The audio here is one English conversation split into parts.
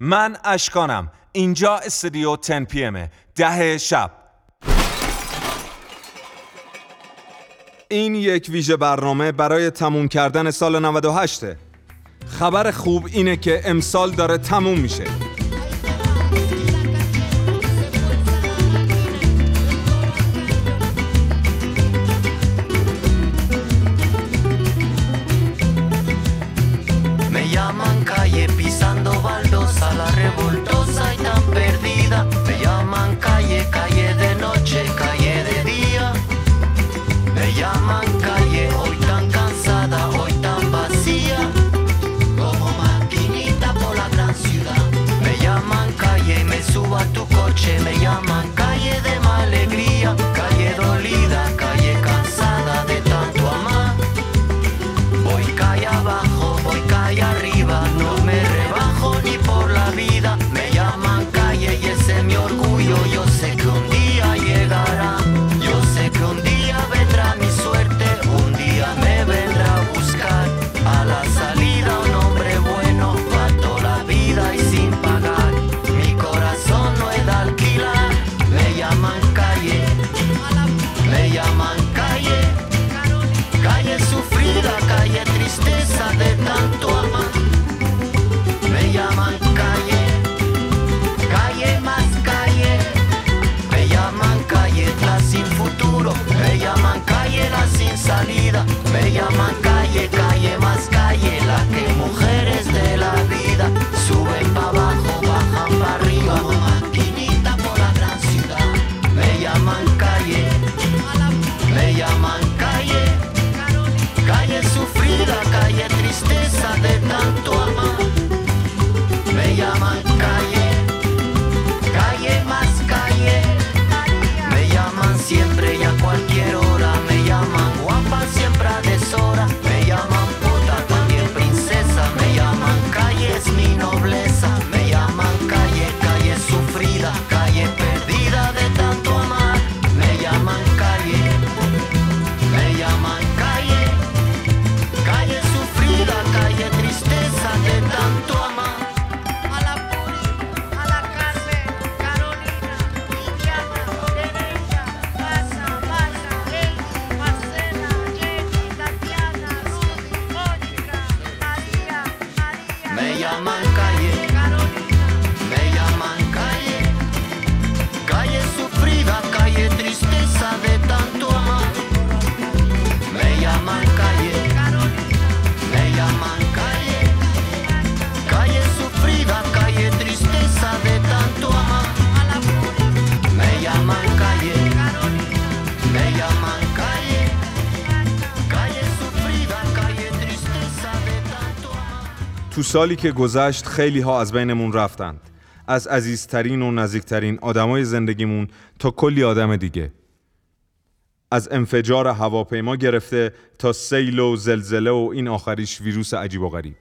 من اشکانم. اینجا استودیو 10 پی امه ده شب. این یک ویژه برنامه برای تموم کردن سال 98 خبر خوب اینه که امسال داره تموم میشه. سالی که گذشت خیلی ها از بینمون رفتند. از عزیزترین و نزدیکترین آدمای زندگیمون تا کلی آدم دیگه. از انفجار هواپیما گرفته تا سیل و زلزله و این آخریش ویروس عجیب و غریب.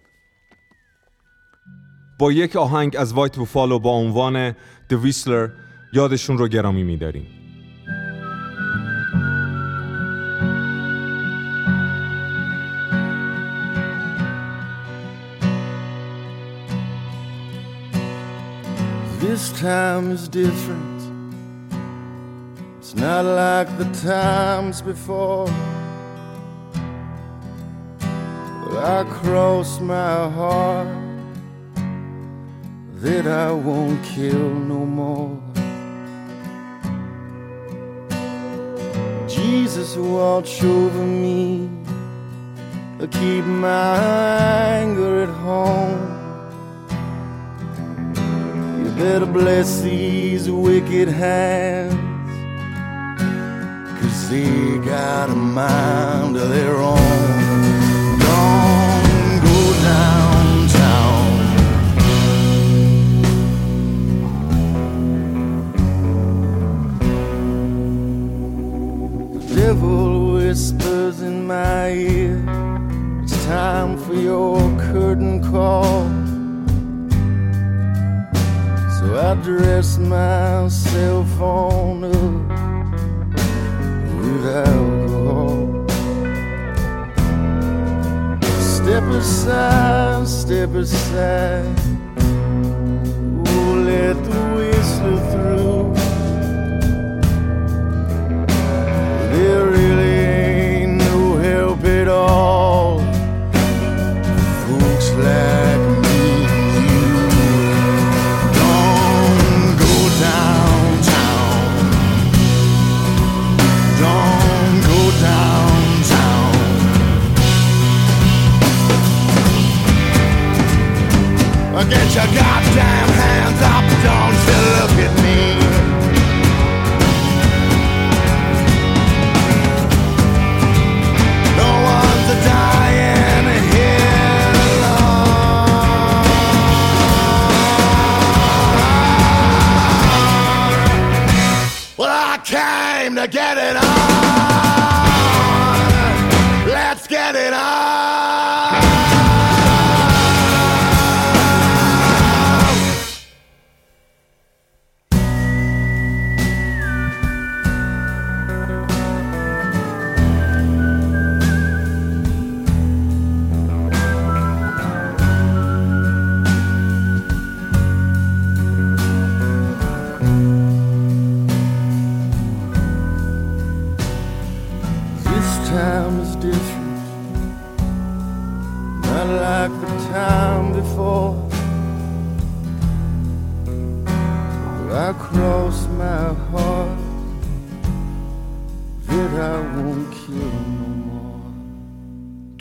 با یک آهنگ از وایت بوفالو با عنوان The Whistler یادشون رو گرامی میداریم. This time is different. It's not like the times before. But I cross my heart that I won't kill no more. Jesus, watch over me. I Keep my anger at home. Better bless these wicked hands. Cause they got a mind of their own. Don't go downtown. The devil whispers in my ear. It's time for your curtain call. Dress myself on up with alcohol. Step aside, step aside. I came to get it on. Let's get it on.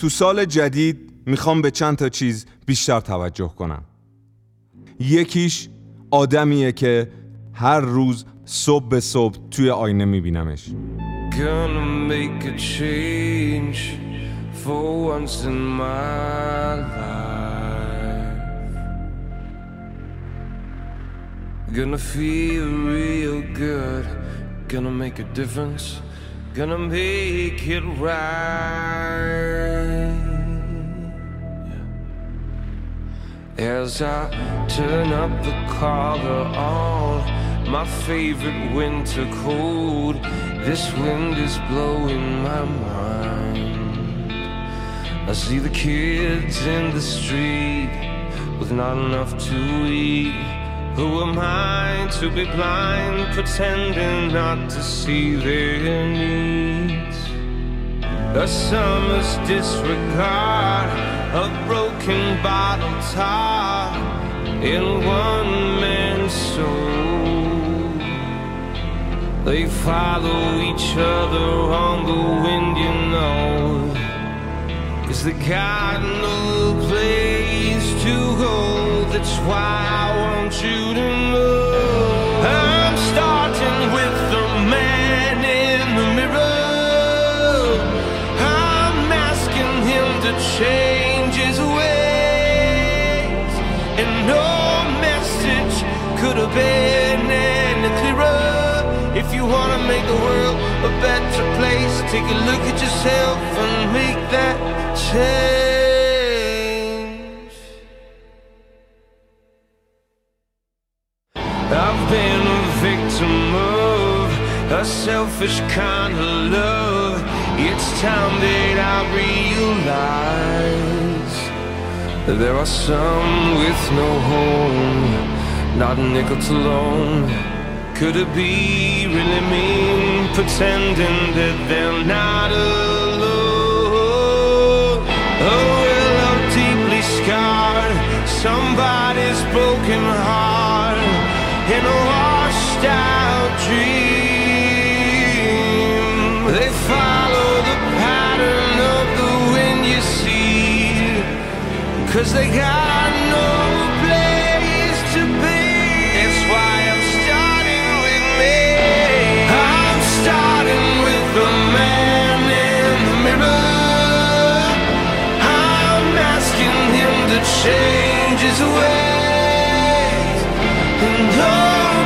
تو سال جدید می‌خوام به چند تا چیز بیشتر توجه کنم یکیش آدمیه که هر روز صبح به صبح توی آینه میبینمش Gonna feel real good. Gonna make a difference. Gonna make it right. As I turn up the collar on my favorite winter coat, this wind is blowing my mind. I see the kids in the street with not enough to eat. Who am I to be blind, pretending not to see their needs? A summer's disregard, a broken bottle top in one man's soul. They follow each other on the wind, you know. Cause they got no place to go. That's why I want you to know. I'm starting with the man in the mirror. I'm asking him to change his ways. And no message could have been any clearer. If you wanna make the world a better place, take a look at yourself and make that change. Selfish kind of love. It's time that I realize that there are some with no home, not a nickel to loan. Could it be really mean pretending that they're not alone? Oh, well, I'm deeply scarred. Somebody's broken heart Cause they got no place to be. That's why I'm starting with me. I'm starting with the man in the mirror. I'm asking him to change his ways. And no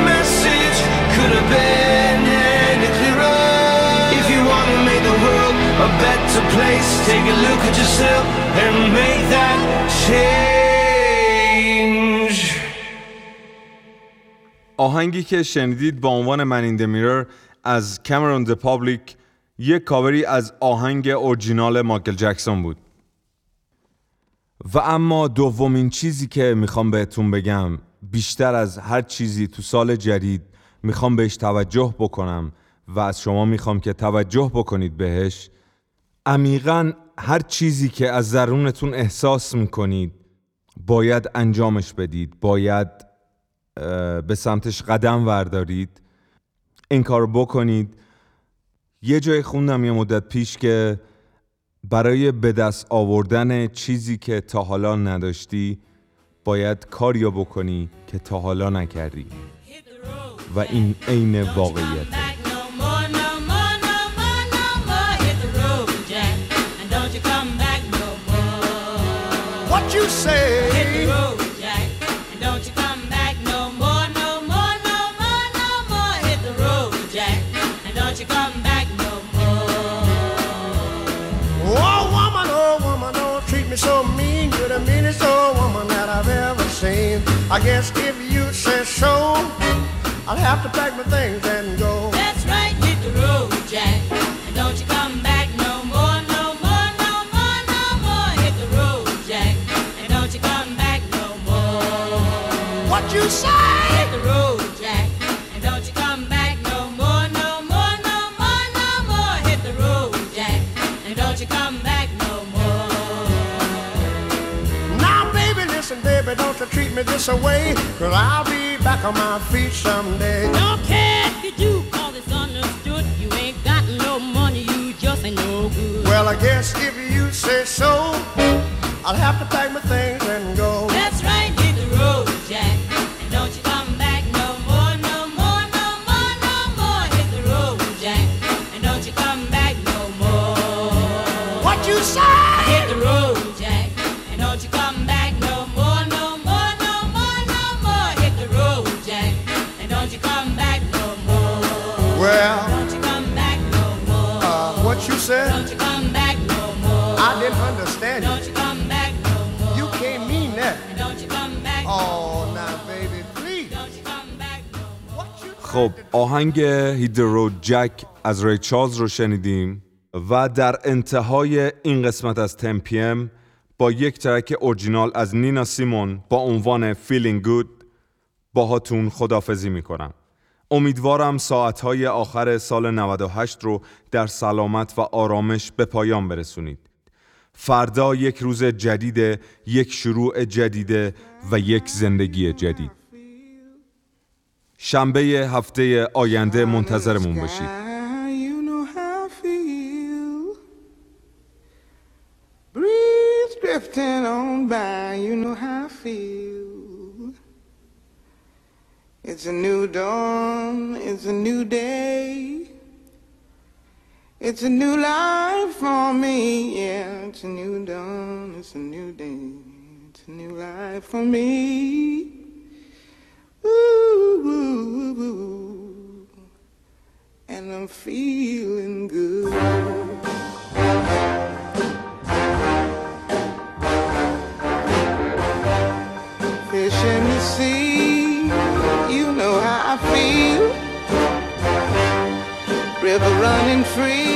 message could have been any clearer. If you want to make the world a better place, take a look at yourself and make that. آهنگی که شنیدید با عنوان من این میرر از کامرون د پابلیک یک کاوری از آهنگ اورجینال مایکل جکسون بود. و اما دومین چیزی که می‌خوام بهتون بگم بیشتر از هر چیزی تو سال جدید می‌خوام بهش توجه بکنم و از شما می‌خوام که توجه بکنید بهش. عمیقا هر چیزی که از درونتون احساس می‌کنید باید انجامش بدید. باید به سمتش قدم وردارید. این کار بکنید. یه جای خوندم یه مدت پیش که برای به دست آوردن چیزی که تا حالا نداشتی باید کاریو بکنی که تا حالا نکردی. و این عین واقعیت What Hit the road, Jack, and don't you come back no more, no more, no more, no more. Hit the road, Jack, and don't you come back no more. Oh woman, oh woman, don't treat me so mean. You're the meanest old woman that I've ever seen. I guess if you say so, I'll have to pack my What you say? Hit the road, Jack, and don't you come back no more, no more, no more, no more. Hit the road, Jack, and don't you come back no more. Now, baby, listen, baby, don't you treat me this away. Cause I'll be back on my feet someday. Don't care if you do, cause it's understood. You ain't got no money, you just ain't no good. Well, I guess if you say so, I'll have to pack my things خب آهنگ هیدرو جک از ری چارلز رو شنیدیم و در انتهای این قسمت از تمپیم با یک ترک اورجینال از نینا سیمون با عنوان Feeling Good باهاتون خدافزی می‌کنم. امیدوارم ساعتهای آخر سال 98 رو در سلامت و آرامش به پایان برسونید. فردا یک روز جدید یک شروع جدید و یک زندگی جدید شنبه هفته آینده منتظرمون باشید. It's a new dawn, it's a new day. It's a new life for me, yeah. It's a new dawn, it's a new day. It's a new life for me. Ooh, ooh, ooh and I'm feeling good. Fish in the sea, you know how I feel. River running free,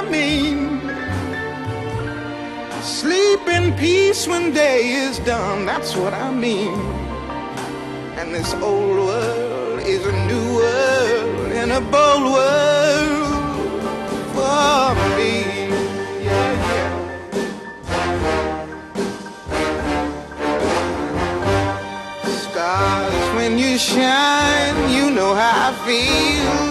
mean. Sleep in peace when day is done, that's what I mean. And this old world is a new world and a bold world for me. Stars, when you shine, you know how I feel.